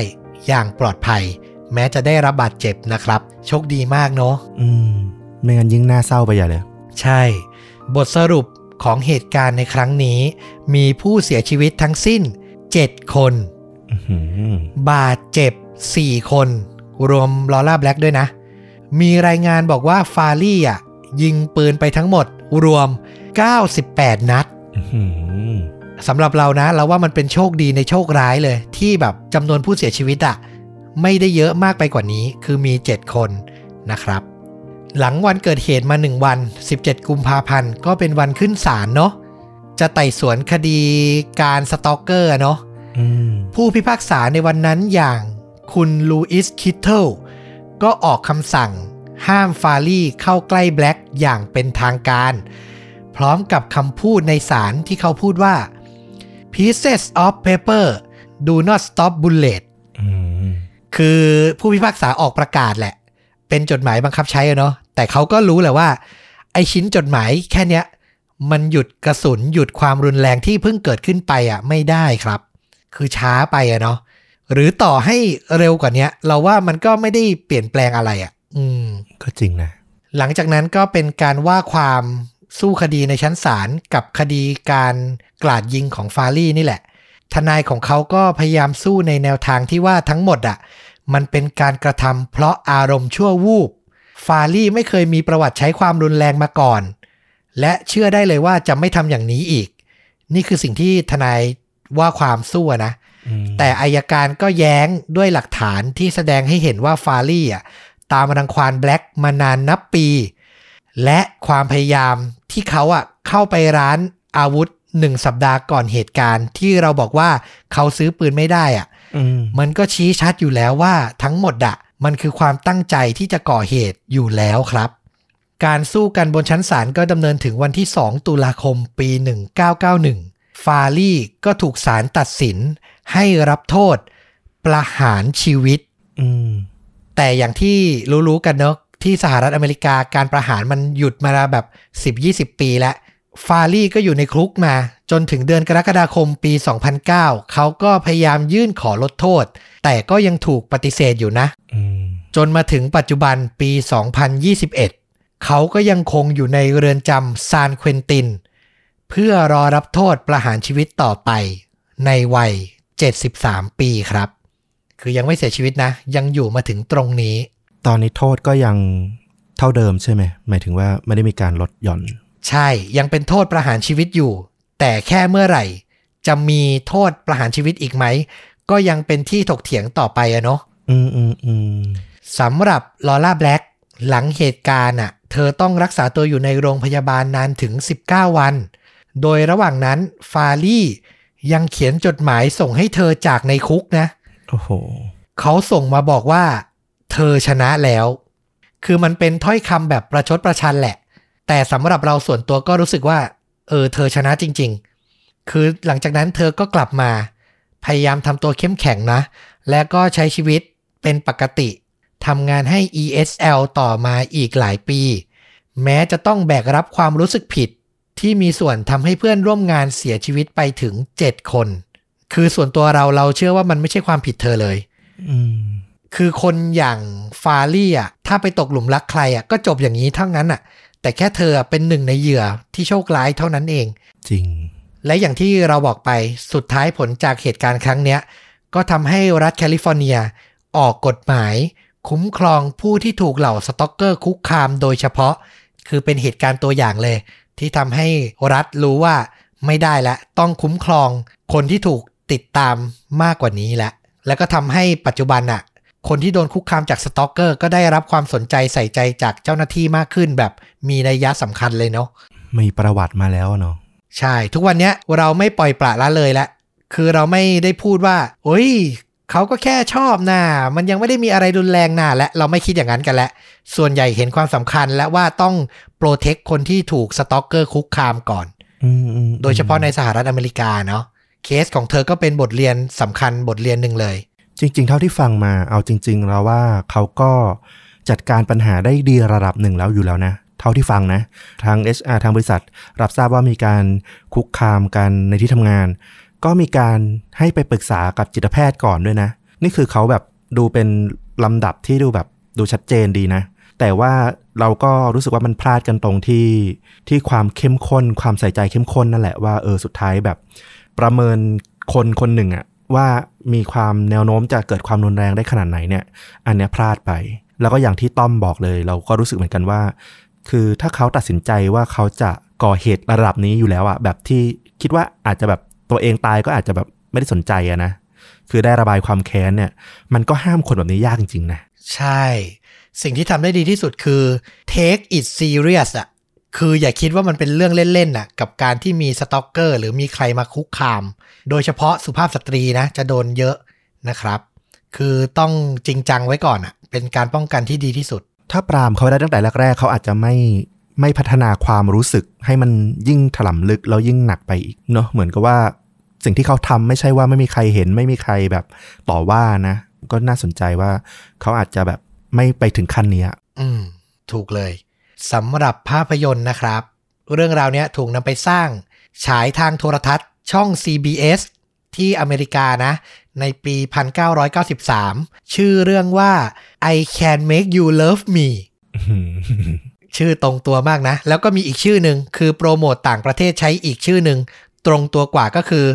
อย่างปลอดภัย แม้จะได้รับบาดเจ็บนะครับ โชคดีมากเนาะอืม ไม่งั้นยิ่งน่าเศร้าไปใหญ่เลย ใช่ บทสรุปของเหตุการณ์ในครั้งนี้ มีผู้เสียชีวิตทั้งสิ้น 7 คนอื้อหือ บาดเจ็บ 4 คน รวมลอร่าแบล็กด้วยนะ มีรายงานบอกว่าฟารี่อะ ยิงปืนไปทั้งหมด รวม 98 นัดอื้อหือสำหรับเรานะ เราว่ามันเป็นโชคดีในโชคร้ายเลย ที่แบบจำนวนผู้เสียชีวิตอะไม่ได้เยอะมากไปกว่านี้ คือมี 7 คนนะครับ หลังวันเกิดเหตุมา 1 วัน 17 กุมภาพันธ์ ก็เป็นวันขึ้นศาลเนาะจะไต่สวนคดีการ stalker อะเนาะอืม ผู้พิพากษาในวันนั้นอย่างคุณลูอิสคิทเทิลก็ออกคำสั่ง ห้ามฟารี่เข้าใกล้แบล็กอย่างเป็นทางการ พร้อมกับคำพูดในศาลที่เขาพูดว่า pieces of paper do not stop bullet อืมคือผู้พิพากษาออกประกาศแหละ เป็นจดหมายบังคับใช้อะเนาะแต่เขาก็รู้แหละว่า ไอชิ้นจดหมายแค่เนี้ย มันหยุดกระสุนหยุดความรุนแรงที่เพิ่งเกิดขึ้นไปอะไม่ได้ครับ คือช้าไปอะเนาะหรือต่อให้เร็วกว่าเนี้ยเราว่ามันก็ไม่ได้เปลี่ยนแปลงอะไรอะ อืม ก็จริงนะ หลังจากนั้นก็เป็นการว่าความสู้คดีในชั้นศาลกับคดีการกลาดยิงของฟารี่นี่แหละ ทนายของเขาก็พยายามสู้ในแนวทางที่ว่าทั้งหมดอะ มันเป็นการกระทำเพราะอารมณ์ชั่ววูบ ฟารี่ไม่เคยมีประวัติใช้ความรุนแรงมาก่อน และเชื่อได้เลยว่าจะไม่ทำอย่างนี้อีก นี่คือสิ่งที่ทนาย ว่าความสู้อะนะอืมแต่อายการก็แย้งด้วยหลักฐานที่แสดงให้เห็นว่าฟารี่อะตามรังควานแบล็กมานานนับปี และความพยายามที่เขาอะเข้าไปร้านอาวุธหนึ่งสัปดาห์ก่อนเหตุการณ์ ที่เราบอกว่าเขาซื้อปืนไม่ได้อะอืมมันก็ชี้ชัดอยู่แล้วว่าทั้งหมดอะมันคือความตั้งใจที่จะก่อเหตุอยู่แล้วครับ การสู้กันบนชั้นศาลก็ดำเนินถึงวันที่ 2 ตุลาคมปี 1991 ฟารี่ก็ถูกศาลตัดสินให้รับโทษประหารชีวิตอืมแต่อย่างที่รู้ๆกันเนอะที่สหรัฐอเมริกาการประหารมันหยุดมาแบบ 10-20 ปีแล้ว ฟารี่ก็อยู่ในคุกมา จนถึงเดือนกรกฎาคมปี 2009 เขาก็พยายามยื่นขอลดโทษ แต่ก็ยังถูกปฏิเสธอยู่นะอืมจนมาถึงปัจจุบันปี 2021 เขาก็ยังคงอยู่ในเรือนจำซานเควินติน เพื่อรอรับโทษประหารชีวิตต่อไปในวัย 73 ปีครับ คือยังไม่เสียชีวิตนะ ยังอยู่มาถึงตรงนี้ ตอนนี้โทษก็ยังเท่าเดิมใช่ไหมหมายถึงว่าไม่ได้มีการลดหย่อน ใช่ยังเป็นโทษประหารชีวิตอยู่ แต่แค่เมื่อไหร่ จะมีโทษประหารชีวิตอีกไหม ก็ยังเป็นที่ถกเถียงต่อไปอะเนาะอืมอืมอืมสำหรับลอร่าแบล็กหลังเหตุการณ์อะเธอต้องรักษาตัวอยู่ในโรงพยาบาลนานถึง 19 วัน โดยระหว่างนั้นฟารี่ยังเขียนจดหมายส่งให้เธอจากในคุกนะ โอ้โห เขาส่งมาบอกว่า เธอชนะแล้ว คือมันเป็นถ้อยคำแบบประชดประชันแหละ แต่สำหรับเราส่วนตัวก็รู้สึกว่า เออ เธอชนะจริง ๆ คือหลังจากนั้นเธอก็กลับมา พยายามทำตัวเข้มแข็งนะ และก็ใช้ชีวิตเป็นปกติทำงานให้ ESL ต่อมาอีกหลายปี แม้จะต้องแบกรับความรู้สึกผิด ที่มีส่วนทำให้เพื่อนร่วมงานเสียชีวิตไปถึง7คน คือส่วนตัวเราเราเชื่อว่ามันไม่ใช่ความผิดเธอเลยอืมคือคนอย่างฟารี่อะ ถ้าไปตกหลุมรักใครอะก็จบอย่างนี้เท่านั้นอะ แต่แค่เธอเป็นหนึ่งในเหยื่อที่โชคร้ายเท่านั้นเอง จริง และอย่างที่เราบอกไปสุดท้ายผลจากเหตุการณ์ครั้งเนี้ย ก็ทำให้รัฐแคลิฟอร์เนีย ออกกฎหมาย คุ้มครองผู้ที่ถูกเหล่า stalker คุกคามโดยเฉพาะ คือเป็นเหตุการณ์ตัวอย่างเลย ที่ทำให้รัฐรู้ว่าไม่ได้ละต้องคุ้มครองคนที่ถูกติดตามมากกว่านี้แล้วแล้วก็ทำให้ปัจจุบันอะคนที่โดนคุกคามจาก stalker ก็ได้รับความสนใจใส่ใจจากเจ้าหน้าที่มากขึ้นแบบมีนัยยะสำคัญเลยเนาะมีประวัติมาแล้วอะเนาะใช่ ทุกวันเนี้ยเราไม่ปล่อยปละละเลยละคือเราไม่ได้พูดว่าโอ้ย เขาก็แค่ชอบนะมันยังไม่ได้มีอะไรรุนแรงนะและเราไม่คิดอย่างนั้นกันแล้วส่วนใหญ่เห็นความสำคัญและว่าต้องโปรเทคคนที่ถูกสต็อกเกอร์คุกคามก่อนอืมอืมโดยเฉพาะในสหรัฐอเมริกาเนาะเคสของเธอก็เป็นบทเรียนสำคัญบทเรียนหนึ่งเลย จริง ๆ เท่าที่ฟังมาเอาจริง ๆ แล้วว่าเขาก็จัดการปัญหาได้ดีระดับหนึ่งแล้วอยู่แล้วนะเท่าที่ฟังนะ ทาง HR ทางบริษัท รับทราบว่ามีการคุกคามกันในที่ทำงาน ก็มีการให้ไปปรึกษากับจิตแพทย์ก่อนด้วยนะ นี่คือเขาแบบดูเป็นลำดับที่ดูแบบดูชัดเจนดีนะ แต่ว่าเราก็รู้สึกว่ามันพลาดกันตรงที่ที่ความเข้มข้น ความใส่ใจเข้มข้นนั่นแหละว่าเออสุดท้ายแบบ ประเมินคนคนหนึ่งอะว่ามีความแนวโน้มจะเกิดความรุนแรงได้ขนาดไหนเนี่ย อันเนี้ยพลาดไป แล้วก็อย่างที่ต้อมบอกเลย เราก็รู้สึกเหมือนกันว่า คือถ้าเขาตัดสินใจว่าเขาจะก่อเหตุระดับนี้อยู่แล้วอะแบบที่คิดว่าอาจจะแบบ ตัวเองตายก็อาจจะแบบไม่ได้สนใจอะนะคือได้ระบายความแค้นเนี่ย มันก็ห้ามคนแบบนี้ยากจริงๆนะ ใช่ สิ่งที่ทำได้ดีที่สุดคือ take it serious อะคืออย่าคิดว่ามันเป็นเรื่องเล่นๆน่ะ กับการที่มีสต็อกเกอร์หรือมีใครมาคุกคาม โดยเฉพาะสุภาพสตรีนะ จะโดนเยอะนะครับ คือต้องจริงจังไว้ก่อนอะเป็นการป้องกันที่ดีที่สุด ถ้าปรามเขาได้ตั้งแต่แรกๆเขาอาจจะไม่ ไม่พัฒนาความรู้สึกให้มันยิ่งถล่มลึกแล้วยิ่งหนักไปอีกเนาะเหมือนกับว่าสิ่งที่เขาทำไม่ใช่ว่าไม่มีใครเห็น ไม่มีใครแบบต่อว่านะ ก็น่าสนใจว่าเขาอาจจะแบบไม่ไปถึงขั้นเนี้ยอืม ถูกเลยสำหรับภาพยนตร์นะครับ เรื่องราวเนี้ยถูกนำไปสร้าง ฉายทางโทรทัศน์ช่อง CBS ที่อเมริกานะ ในปี 1993 ชื่อเรื่องว่า I Can Make You Love Me ชื่อตรงตัวมากนะ แล้วก็มีอีกชื่อหนึ่งคือโปรโมตต่างประเทศใช้อีกชื่อหนึ่งตรงตัวกว่าก็คือ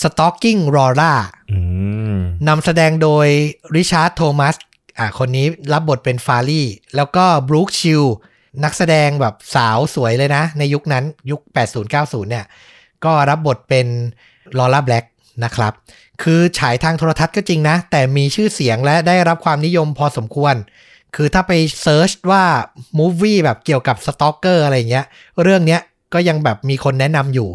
Stalking Laura อืมนำแสดงโดยริชาร์ดโทมัสอ่าคนนี้รับบทเป็นฟารี่ แล้วก็บรูคชิลนักแสดงแบบสาวสวยเลยนะ ในยุคนั้นยุค 80-90 เนี่ย ก็รับบทเป็นลอร่าแบล็กนะครับ คือฉายทางโทรทัศน์ก็จริงนะ แต่มีชื่อเสียงและได้รับความนิยมพอสมควร คือถ้าไป search ว่า movie แบบเกี่ยวกับ stalker อะไรเงี้ย เรื่องเนี้ยก็ยังแบบมีคนแนะนำอยู่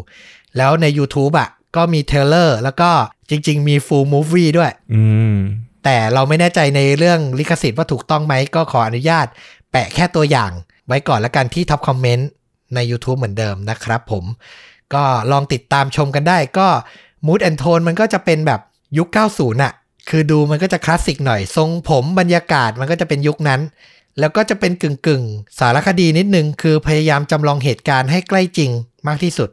แล้วใน YouTube อะก็มี trailer แล้วก็จริง ๆ มี full movie ด้วยอืมแต่เราไม่แน่ใจในเรื่องลิขสิทธิ์ว่าถูกต้องไหมก็ขออนุญาต แปะแค่ตัวอย่าง ไว้ก่อนละกันที่ top comment ใน YouTube เหมือนเดิมนะครับผมก็ลองติดตามชมกันได้ก็ Mood and Tone มันก็จะเป็นแบบยุค 90น่ะ คือดูมันก็จะคลาสสิกหน่อย ทรงผมบรรยากาศมันก็จะเป็นยุคนั้น แล้วก็จะเป็นกึ่งกึ่งๆสารคดีนิดนึง คือพยายามจำลองเหตุการณ์ให้ใกล้จริงมากที่สุด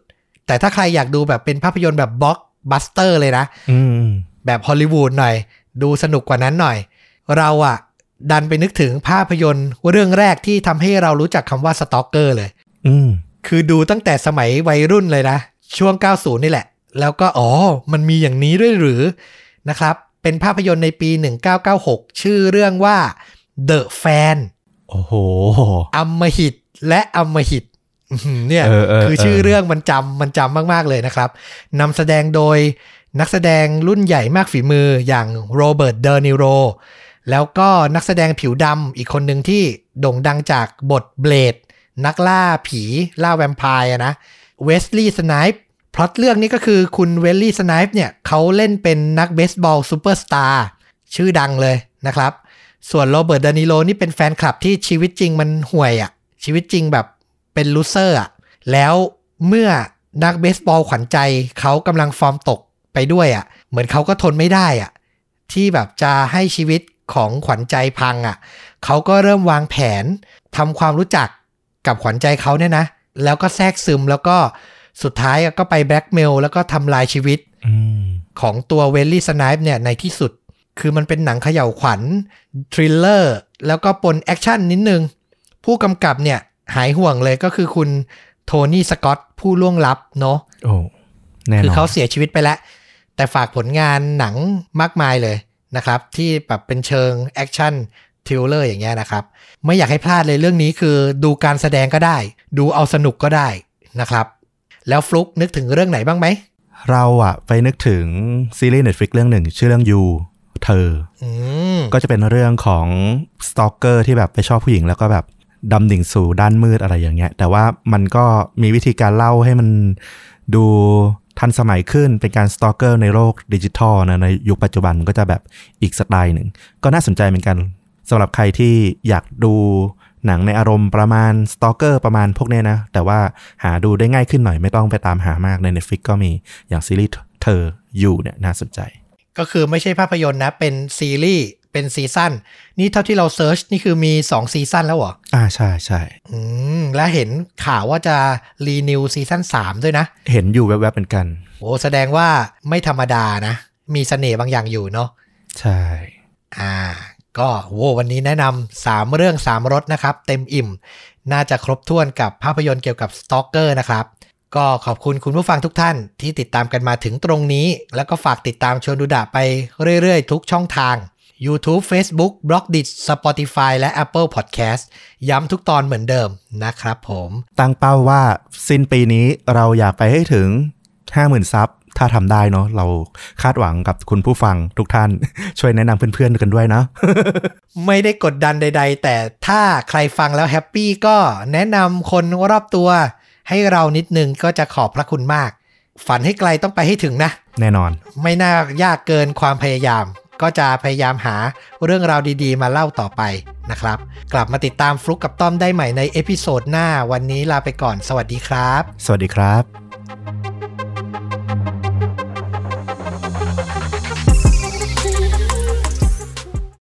แต่ถ้าใครอยากดูแบบเป็นภาพยนตร์แบบบล็อกบัสเตอร์เลยนะอืมแบบฮอลลีวูดหน่อย ดูสนุกกว่านั้นหน่อย เราอะดันไปนึกถึงภาพยนตร์เรื่องแรกที่ทำให้เรารู้จักคำว่าสตอกเกอร์เลยอืมคือดูตั้งแต่สมัยวัยรุ่นเลยนะ ช่วง 90 นี่แหละ แล้วก็อ๋อ มันมีอย่างนี้ด้วยหรือนะครับ เป็นภาพยนตร์ในปี 1996 ชื่อเรื่องว่า The Fan โอ้โหอัมมหิตและอัมมหิตอื้อหือเนี่ยเออเออคือชื่อเออเรื่องมันจำมันจำมาก ๆ เลยนะครับนำแสดงโดยนักแสดงรุ่นใหญ่มากฝีมืออย่างโรเบิร์ตเดอร์นิโรแล้วก็นักแสดงผิวดำอีกคนหนึ่งที่โด่งดังจากบทเบลดนักล่าผีล่าแวมไพร์อะนะเวสลีย์สไนป์ พล็อตเรื่องนี้ก็คือคุณเวสลีย์สไนป์เนี่ยเขาเล่นเป็นนักเบสบอลซูเปอร์สตาร์ชื่อดังเลยนะครับ ส่วนโรเบิร์ตเดอนีโรนี่เป็นแฟนคลับที่ชีวิตจริงมันห่วยอะ่ะ ชีวิตจริงแบบเป็น loser อะ แล้วเมื่อนักเบสบอลขวัญใจเขากำลังฟอร์มตกไปด้วยอะ เหมือนเขาก็ทนไม่ได้อะ ที่แบบจะให้ชีวิตของขวัญใจพังอะ เขาก็เริ่มวางแผนทำความรู้จักกับขวัญใจเขาเนี่ยนะ แล้วก็แทรกซึมแล้วก็ สุดท้ายอะก็ไปแบล็กเมลแล้วก็ทำลายชีวิตอืมของตัวเวสลีย์สไนป์เนี่ยในที่สุด คือมันเป็นหนังเขย่าขวัญthriller แล้วก็ปน action นิดนึง ผู้กำกับเนี่ยหายห่วงเลยก็คือคุณโทนี่สกอตผู้ล่วงลับเนาะโอ้แน่นอนคือเขาเสียชีวิตไปแล้ว แต่ฝากผลงานหนังมากมายเลยนะครับ ที่แบบเป็นเชิง action thriller อย่างเงี้ยนะครับ ไม่อยากให้พลาดเลยเรื่องนี้คือดูการแสดงก็ได้ ดูเอาสนุกก็ได้นะครับ แล้วฟลุกนึกถึงเรื่องไหนบ้างไหม เราอะไปนึกถึงซีรีส์ Netflix เรื่องหนึ่ง ชื่อเรื่อง You เธออืมก็จะเป็นเรื่องของ stalker ที่แบบไปชอบผู้หญิงแล้วก็แบบดำดิ่งสู่ด้านมืดอะไรอย่างเงี้ย แต่ว่ามันก็มีวิธีการเล่าให้มันดูทันสมัยขึ้นเป็นการ stalker ในโลกดิจิทัลนะในยุคปัจจุบันก็จะแบบอีกสไตล์หนึ่ง ก็น่าสนใจเหมือนกันสำหรับใครที่อยากดู หนังในอารมณ์ประมาณ stalker ประมาณพวกเนี้ยนะ แต่ว่าหาดูได้ง่ายขึ้นหน่อยไม่ต้องไปตามหามากใน Netflix ก็มีอย่างซีรีส์เธออยู่เนี่ยน่าสนใจ ก็คือไม่ใช่ภาพยนตร์นะ เป็นซีรีส์เป็น season นี่เท่าที่เรา search นี่คือมี 2 season แล้วเหรอ อ่าใช่ใช่อืม และเห็นข่าวว่าจะ renew season 3 ด้วยนะ เห็นอยู่แวบๆเหมือนกัน โอ้แสดงว่าไม่ธรรมดานะ มีเสน่ห์บางอย่างอยู่เนาะใช่ อ่า ก็โว้วันนี้แนะนำสามเรื่องสามรสนะครับ เต็มอิ่ม น่าจะครบถ้วนกับภาพยนตร์เกี่ยวกับสตอกเกอร์นะครับ ก็ขอบคุณคุณผู้ฟังทุกท่านที่ติดตามกันมาถึงตรงนี้ แล้วก็ฝากติดตามชวนดูดะไปเรื่อยๆ ทุกช่องทาง YouTube Facebook b l o g d i t Spotify และ Apple Podcast ย้ำทุกตอนเหมือนเดิมนะครับผม ตั้งเป้าว่าสิ้นปีนี้เราอยากไปให้ถึง 50,000 ซับ ถ้าทำได้เนาะเราคาดหวังกับคุณผู้ฟังทุกท่าน ช่วยแนะนำเพื่อนๆกันด้วยนะ ไม่ได้กดดันใด ๆ แต่ถ้าใครฟังแล้ว happy ก็แนะนำคนรอบตัว ให้เรานิดนึงก็จะขอบพระคุณมาก ฝันให้ไกลต้องไปให้ถึงนะ แน่นอน ไม่น่ายากเกินความพยายาม ก็จะพยายามหาเรื่องราวดีๆ มาเล่าต่อไปนะครับ กลับมาติดตามฟลุกกับต้อมได้ใหม่ใน episode หน้าวันนี้ลาไปก่อน สวัสดีครับ สวัสดีครับ